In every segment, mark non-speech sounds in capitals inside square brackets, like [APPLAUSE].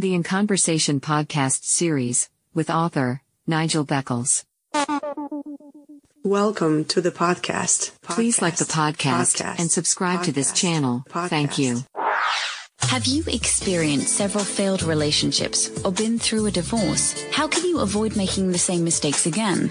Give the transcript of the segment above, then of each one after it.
the In Conversation podcast series, with author Nigel Beckles. Welcome to the podcast. Please like the podcast, Podcast. and subscribe to this Podcast. channel. Thank you. Have you experienced several failed relationships or been through a divorce? How can you avoid making the same mistakes again?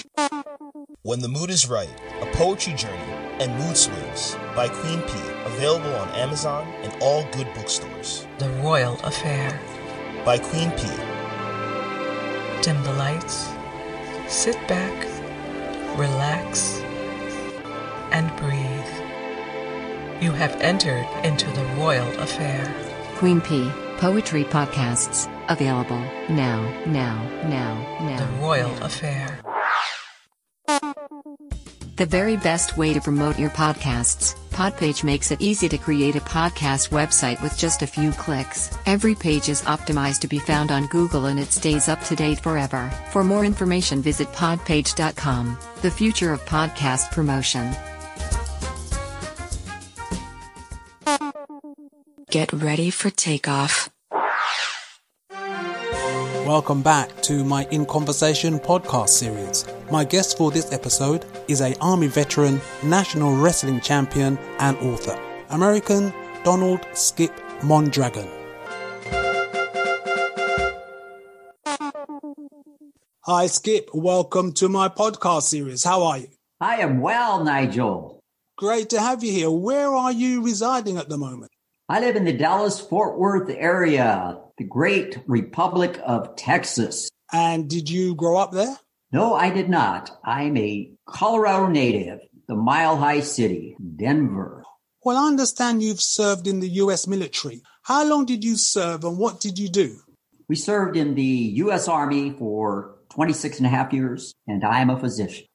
When the Mood is Right, a poetry journey and mood swings by Queen P. Available on Amazon and all good bookstores. The Royal Affair. By Queen P. Dim the lights, sit back, relax, and breathe. You have entered into the Royal Affair. Queen P Poetry Podcasts, available now, now, now, now. The Royal Affair. The very best way to promote your podcasts. Podpage makes it easy to create a podcast website with just a few clicks. Every page is optimized to be found on Google and it stays up to date forever. For more information, visit podpage.com. The future of podcast promotion. Get ready for takeoff. Welcome back to my In Conversation podcast series. My guest for this episode is a Army veteran, national wrestling champion, and author, American Donald Skip Mondragon. Hi, Skip. Welcome to my podcast series. How are you? I am well, Nigel. Great to have you here. Where are you residing at the moment? I live in the Dallas Fort Worth area, the great Republic of Texas. And did you grow up there? No, I did not. I'm a Colorado native, the Mile High City, Denver. Well, I understand you've served in the US military. How long did you serve and what did you do? We served in the U.S. Army for 26 and a half years, and I am a physician.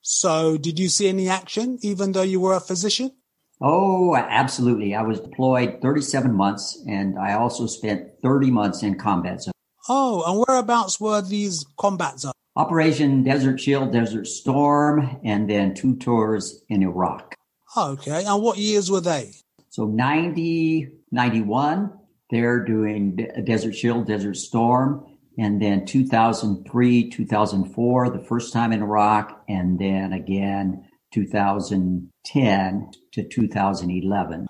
So, did you see any action even though you were a physician? Oh, absolutely. I was deployed 37 months, and I also spent 30 months in combat zone. Oh, and whereabouts were these combat zones? Operation Desert Shield, Desert Storm, and then two tours in Iraq. Okay, and what years were they? So 90, 91, they're doing De- Desert Shield, Desert Storm. And then 2003, 2004, the first time in Iraq. And then again, 2010 to 2011.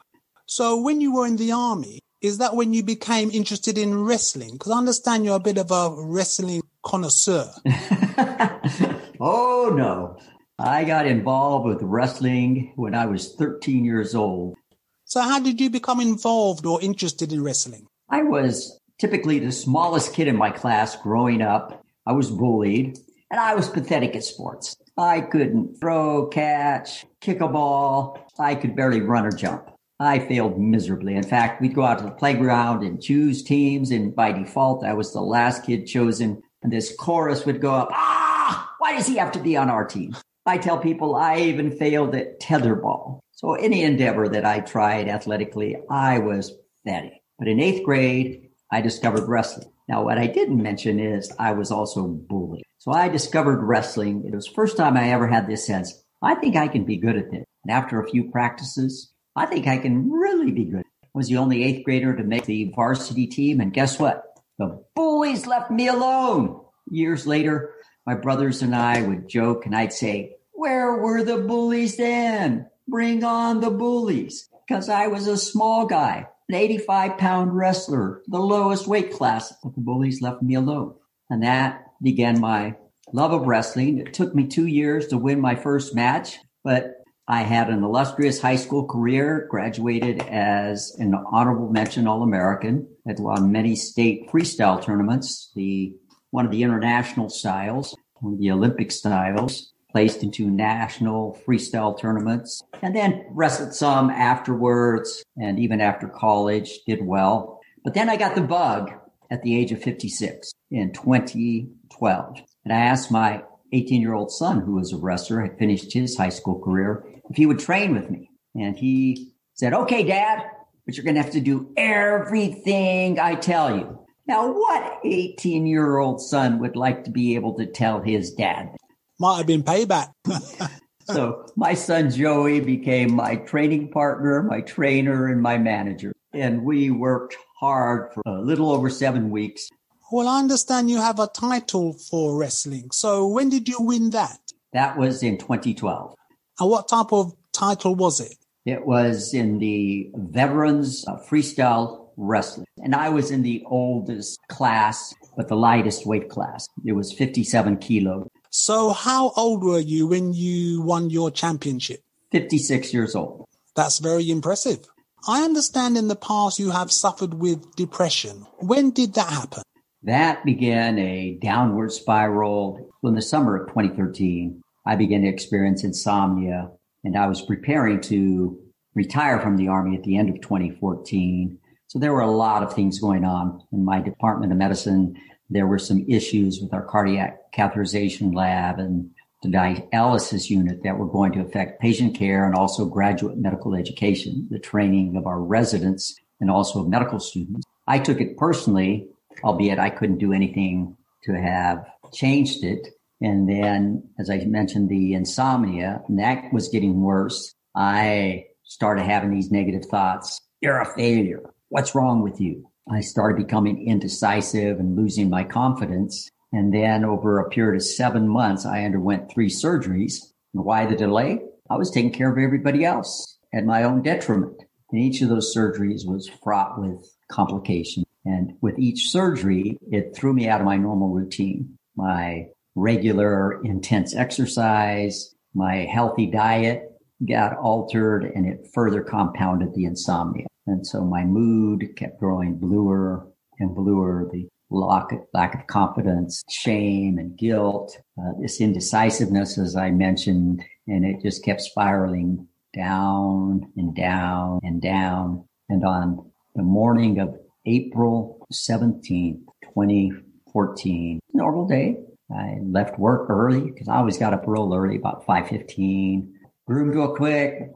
So, when you were in the army, is that when you became interested in wrestling? Because I understand you're a bit of a wrestling connoisseur. [LAUGHS] oh no. I got involved with wrestling when I was 13 years old. So, how did you become involved or interested in wrestling? I was typically the smallest kid in my class growing up. I was bullied and I was pathetic at sports. I couldn't throw, catch, kick a ball. I could barely run or jump. I failed miserably. In fact, we'd go out to the playground and choose teams, and by default, I was the last kid chosen. And this chorus would go up, Ah, why does he have to be on our team? I tell people I even failed at tetherball. So any endeavor that I tried athletically, I was pathetic. But in eighth grade, I discovered wrestling. Now, what I didn't mention is I was also bullied. So I discovered wrestling. It was the first time I ever had this sense. I think I can be good at this. And after a few practices, I think I can really be good. I was the only eighth grader to make the varsity team. And guess what? The bullies left me alone. Years later, my brothers and I would joke and I'd say, where were the bullies then? Bring on the bullies. Because I was a small guy, an 85 pound wrestler, the lowest weight class, but the bullies left me alone. And that began my love of wrestling. It took me two years to win my first match, but I had an illustrious high school career, graduated as an honorable mention All-American, had won many state freestyle tournaments, the one of the international styles, one of the Olympic styles, placed into national freestyle tournaments, and then wrestled some afterwards and even after college, did well. But then I got the bug at the age of 56 in 2012. And I asked my 18 year old son, who was a wrestler, had finished his high school career, if he would train with me. And he said, okay, dad, but you're going to have to do everything I tell you. Now, what 18 year old son would like to be able to tell his dad? Might have been payback. [LAUGHS] so my son Joey became my training partner, my trainer, and my manager. And we worked hard for a little over seven weeks. Well, I understand you have a title for wrestling. So when did you win that? That was in 2012. And what type of title was it? It was in the veterans uh, freestyle wrestling. And I was in the oldest class, but the lightest weight class. It was 57 kilos. So how old were you when you won your championship? 56 years old. That's very impressive. I understand in the past you have suffered with depression. When did that happen? That began a downward spiral. In the summer of 2013, I began to experience insomnia and I was preparing to retire from the Army at the end of 2014. So there were a lot of things going on in my Department of Medicine. There were some issues with our cardiac catheterization lab and the dialysis unit that were going to affect patient care and also graduate medical education, the training of our residents and also of medical students. I took it personally, albeit I couldn't do anything to have changed it. And then, as I mentioned, the insomnia, and that was getting worse. I started having these negative thoughts. You're a failure. What's wrong with you? I started becoming indecisive and losing my confidence. And then over a period of seven months, I underwent three surgeries. And why the delay? I was taking care of everybody else at my own detriment. And each of those surgeries was fraught with complications. And with each surgery, it threw me out of my normal routine. My regular intense exercise, my healthy diet got altered and it further compounded the insomnia. And so my mood kept growing bluer and bluer. The lack of, lack of confidence, shame and guilt, uh, this indecisiveness, as I mentioned, and it just kept spiraling down and down and down. And on the morning of April 17th, 2014, normal day, I left work early because I always got up real early, about 5.15 groomed real quick,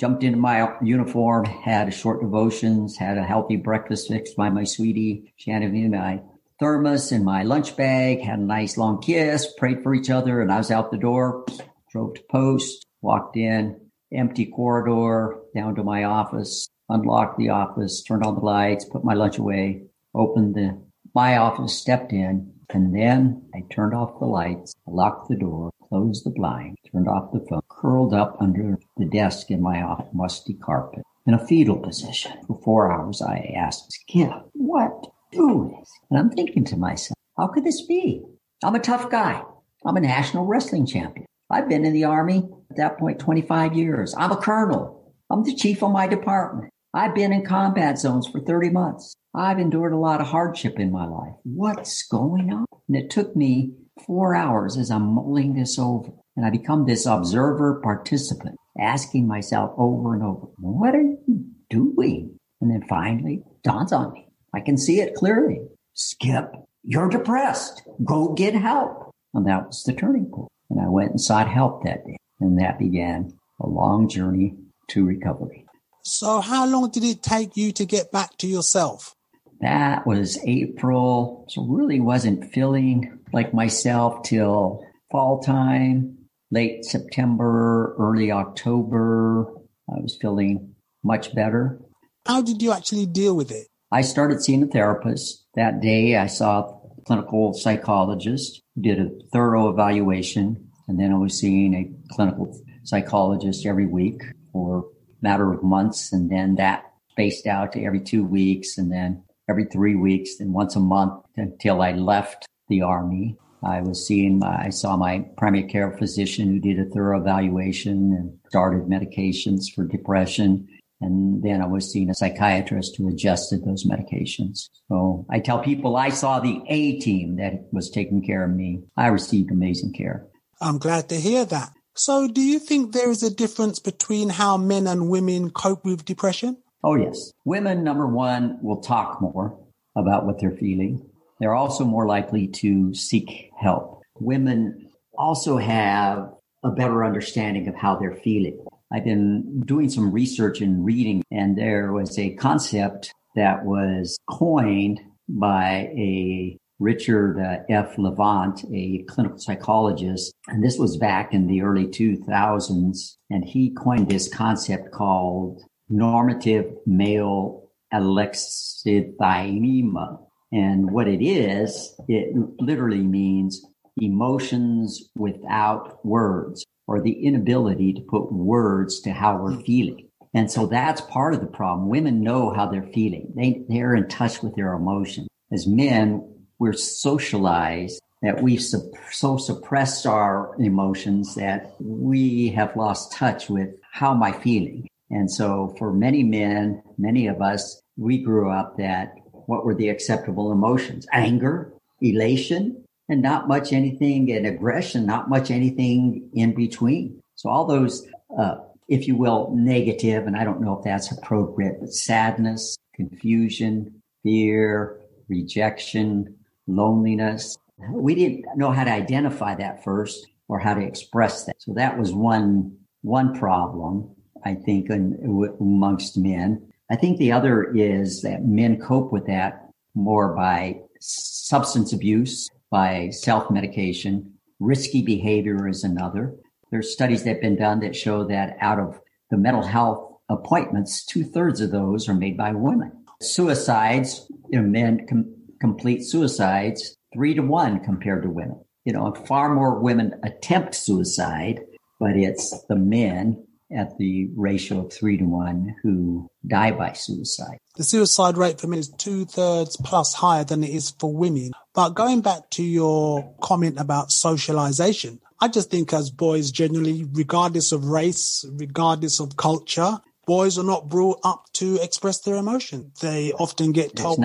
jumped into my uniform, had a short devotions, had a healthy breakfast fixed by my sweetie. She handed me my thermos and my lunch bag, had a nice long kiss, prayed for each other, and I was out the door, drove to post, walked in, empty corridor, down to my office, unlocked the office, turned on the lights, put my lunch away, opened the my office, stepped in, and then I turned off the lights, locked the door, closed the blind, turned off the phone, curled up under the desk in my musty carpet in a fetal position. For four hours, I asked, Skip, what do this? And I'm thinking to myself, how could this be? I'm a tough guy. I'm a national wrestling champion. I've been in the army at that point 25 years. I'm a colonel. I'm the chief of my department. I've been in combat zones for 30 months. I've endured a lot of hardship in my life. What's going on? And it took me four hours as I'm mulling this over. And I become this observer participant, asking myself over and over, what are you doing? And then finally dawns on me. I can see it clearly. Skip, you're depressed. Go get help. And that was the turning point. And I went and sought help that day. And that began a long journey to recovery. So how long did it take you to get back to yourself? That was April. So really wasn't feeling like myself till fall time, late September, early October. I was feeling much better. How did you actually deal with it? I started seeing a therapist. That day I saw a clinical psychologist did a thorough evaluation. And then I was seeing a clinical psychologist every week for matter of months. And then that spaced out to every two weeks. And then every three weeks and once a month until I left the army. I was seeing my, I saw my primary care physician who did a thorough evaluation and started medications for depression. And then I was seeing a psychiatrist who adjusted those medications. So I tell people I saw the A team that was taking care of me. I received amazing care. I'm glad to hear that. So do you think there is a difference between how men and women cope with depression? Oh, yes. Women, number one, will talk more. about what they're feeling. They're also more likely to seek help. Women also have a better understanding of how they're feeling. I've been doing some research and reading, and there was a concept that was coined by a Richard uh, F. Levant, a clinical psychologist. And this was back in the early 2000s. And he coined this concept called normative male alexithymia. And what it is, it literally means emotions without words or the inability to put words to how we're feeling. And so that's part of the problem. Women know how they're feeling. They, they're in touch with their emotions. As men, we're socialized that we've so suppressed our emotions that we have lost touch with how am I feeling? And so for many men, many of us, we grew up that what were the acceptable emotions? Anger, elation, and not much anything, and aggression, not much anything in between. So all those, uh, if you will, negative, and I don't know if that's appropriate, but sadness, confusion, fear, rejection, loneliness. We didn't know how to identify that first or how to express that. So that was one, one problem, I think, in, amongst men. I think the other is that men cope with that more by substance abuse, by self medication. Risky behavior is another. There's studies that have been done that show that out of the mental health appointments, two thirds of those are made by women. Suicides, you know, men com- complete suicides three to one compared to women. You know, far more women attempt suicide, but it's the men at the ratio of three to one who die by suicide. The suicide rate for men is two thirds plus higher than it is for women. But going back to your comment about socialization, I just think as boys generally, regardless of race, regardless of culture, boys are not brought up to express their emotion. They often get told,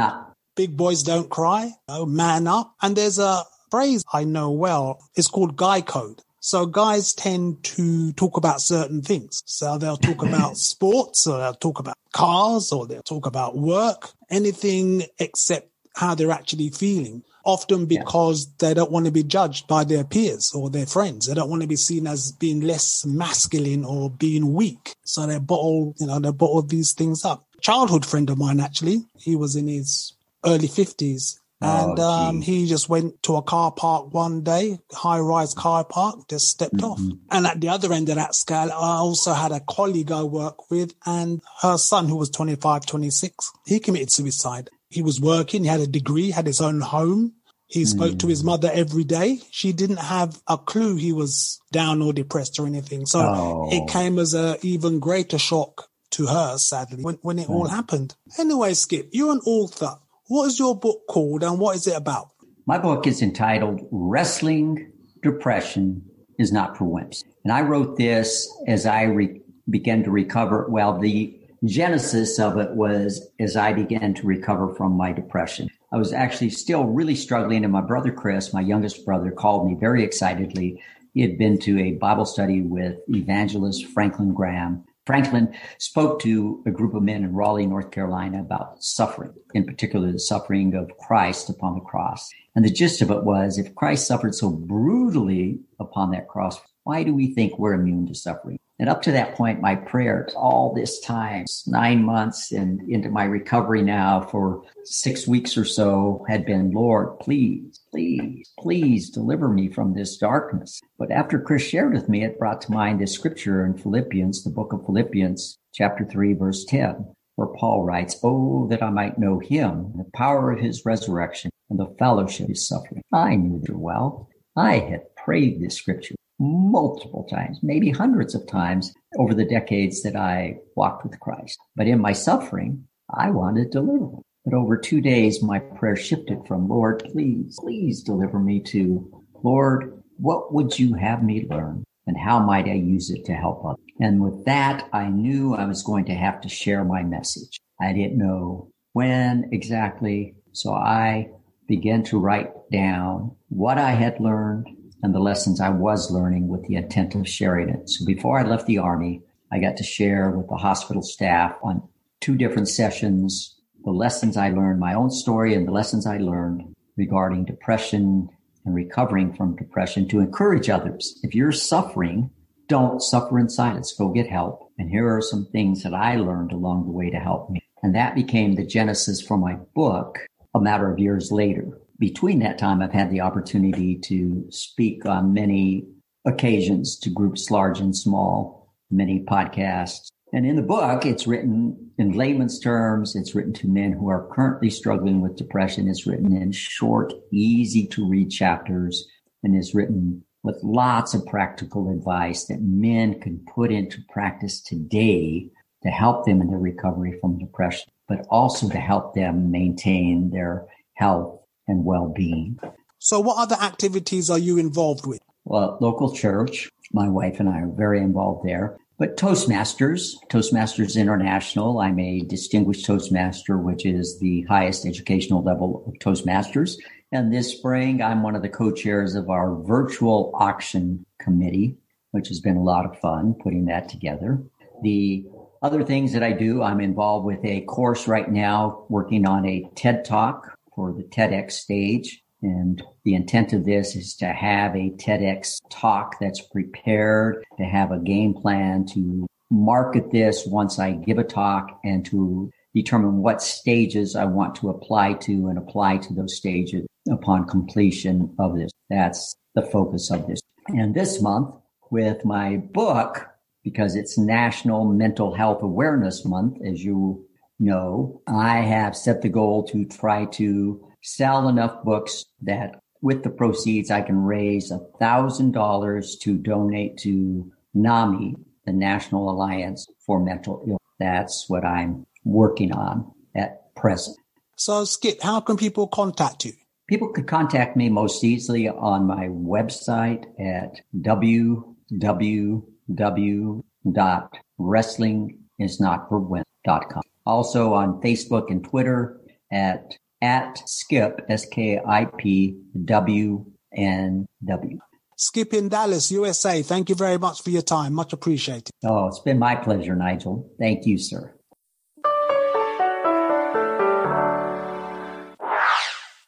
big boys don't cry, oh, man up. And there's a phrase I know well. It's called guy code. So guys tend to talk about certain things. So they'll talk [LAUGHS] about sports or they'll talk about cars or they'll talk about work, anything except how they're actually feeling. Often because yeah. they don't want to be judged by their peers or their friends. They don't want to be seen as being less masculine or being weak. So they bottle, you know, they bottle these things up. Childhood friend of mine, actually, he was in his early 50s. And oh, um, he just went to a car park one day, high rise car park, just stepped mm-hmm. off. And at the other end of that scale, I also had a colleague I work with and her son, who was 25, 26, he committed suicide. He was working, he had a degree, had his own home. He spoke mm. to his mm. mother every day. She didn't have a clue he was down or depressed or anything. So oh. it came as a even greater shock to her, sadly, when, when it mm. all happened. Anyway, Skip, you're an author. What is your book called and what is it about? My book is entitled Wrestling Depression is Not for Wimps. And I wrote this as I re- began to recover. Well, the genesis of it was as I began to recover from my depression. I was actually still really struggling, and my brother Chris, my youngest brother, called me very excitedly. He had been to a Bible study with evangelist Franklin Graham, Franklin spoke to a group of men in Raleigh, North Carolina about suffering, in particular the suffering of Christ upon the cross. And the gist of it was if Christ suffered so brutally upon that cross, why do we think we're immune to suffering? And up to that point, my prayers all this time, nine months and into my recovery now for six weeks or so had been, Lord, please, please, please deliver me from this darkness. But after Chris shared with me, it brought to mind this scripture in Philippians, the book of Philippians, chapter three, verse 10, where Paul writes, Oh, that I might know him, the power of his resurrection and the fellowship of his suffering. I knew it well. I had prayed this scripture multiple times, maybe hundreds of times over the decades that I walked with Christ. But in my suffering, I wanted deliverance. But over two days, my prayer shifted from, Lord, please, please deliver me to, Lord, what would you have me learn? And how might I use it to help others? And with that, I knew I was going to have to share my message. I didn't know when exactly. So I began to write down what I had learned, and the lessons I was learning with the intent of sharing it. So before I left the Army, I got to share with the hospital staff on two different sessions the lessons I learned, my own story and the lessons I learned regarding depression and recovering from depression to encourage others. If you're suffering, don't suffer in silence. Go get help. And here are some things that I learned along the way to help me. And that became the genesis for my book a matter of years later. Between that time, I've had the opportunity to speak on many occasions to groups large and small, many podcasts. And in the book, it's written in layman's terms. It's written to men who are currently struggling with depression. It's written in short, easy to read chapters and is written with lots of practical advice that men can put into practice today to help them in their recovery from depression, but also to help them maintain their health and well-being. So what other activities are you involved with? Well, local church, my wife and I are very involved there. But Toastmasters, Toastmasters International, I'm a distinguished Toastmaster, which is the highest educational level of Toastmasters. And this spring, I'm one of the co-chairs of our virtual auction committee, which has been a lot of fun putting that together. The other things that I do, I'm involved with a course right now working on a TED talk for the TEDx stage. And the intent of this is to have a TEDx talk that's prepared, to have a game plan to market this once I give a talk and to determine what stages I want to apply to and apply to those stages upon completion of this. That's the focus of this. And this month with my book, because it's National Mental Health Awareness Month, as you know, I have set the goal to try to sell enough books that with the proceeds, I can raise a thousand dollars to donate to NAMI, the National Alliance for Mental Illness. That's what I'm working on at present. So, Skip, how can people contact you? People could contact me most easily on my website at www.wrestlingisnotforwimps.com. Also on Facebook and Twitter at at Skip S K I P W N W. Skip in Dallas, USA. Thank you very much for your time. Much appreciated. Oh, it's been my pleasure, Nigel. Thank you, sir.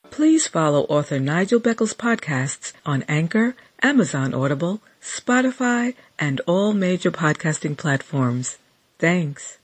Please follow author Nigel Beckles' podcasts on Anchor, Amazon Audible, Spotify, and all major podcasting platforms. Thanks.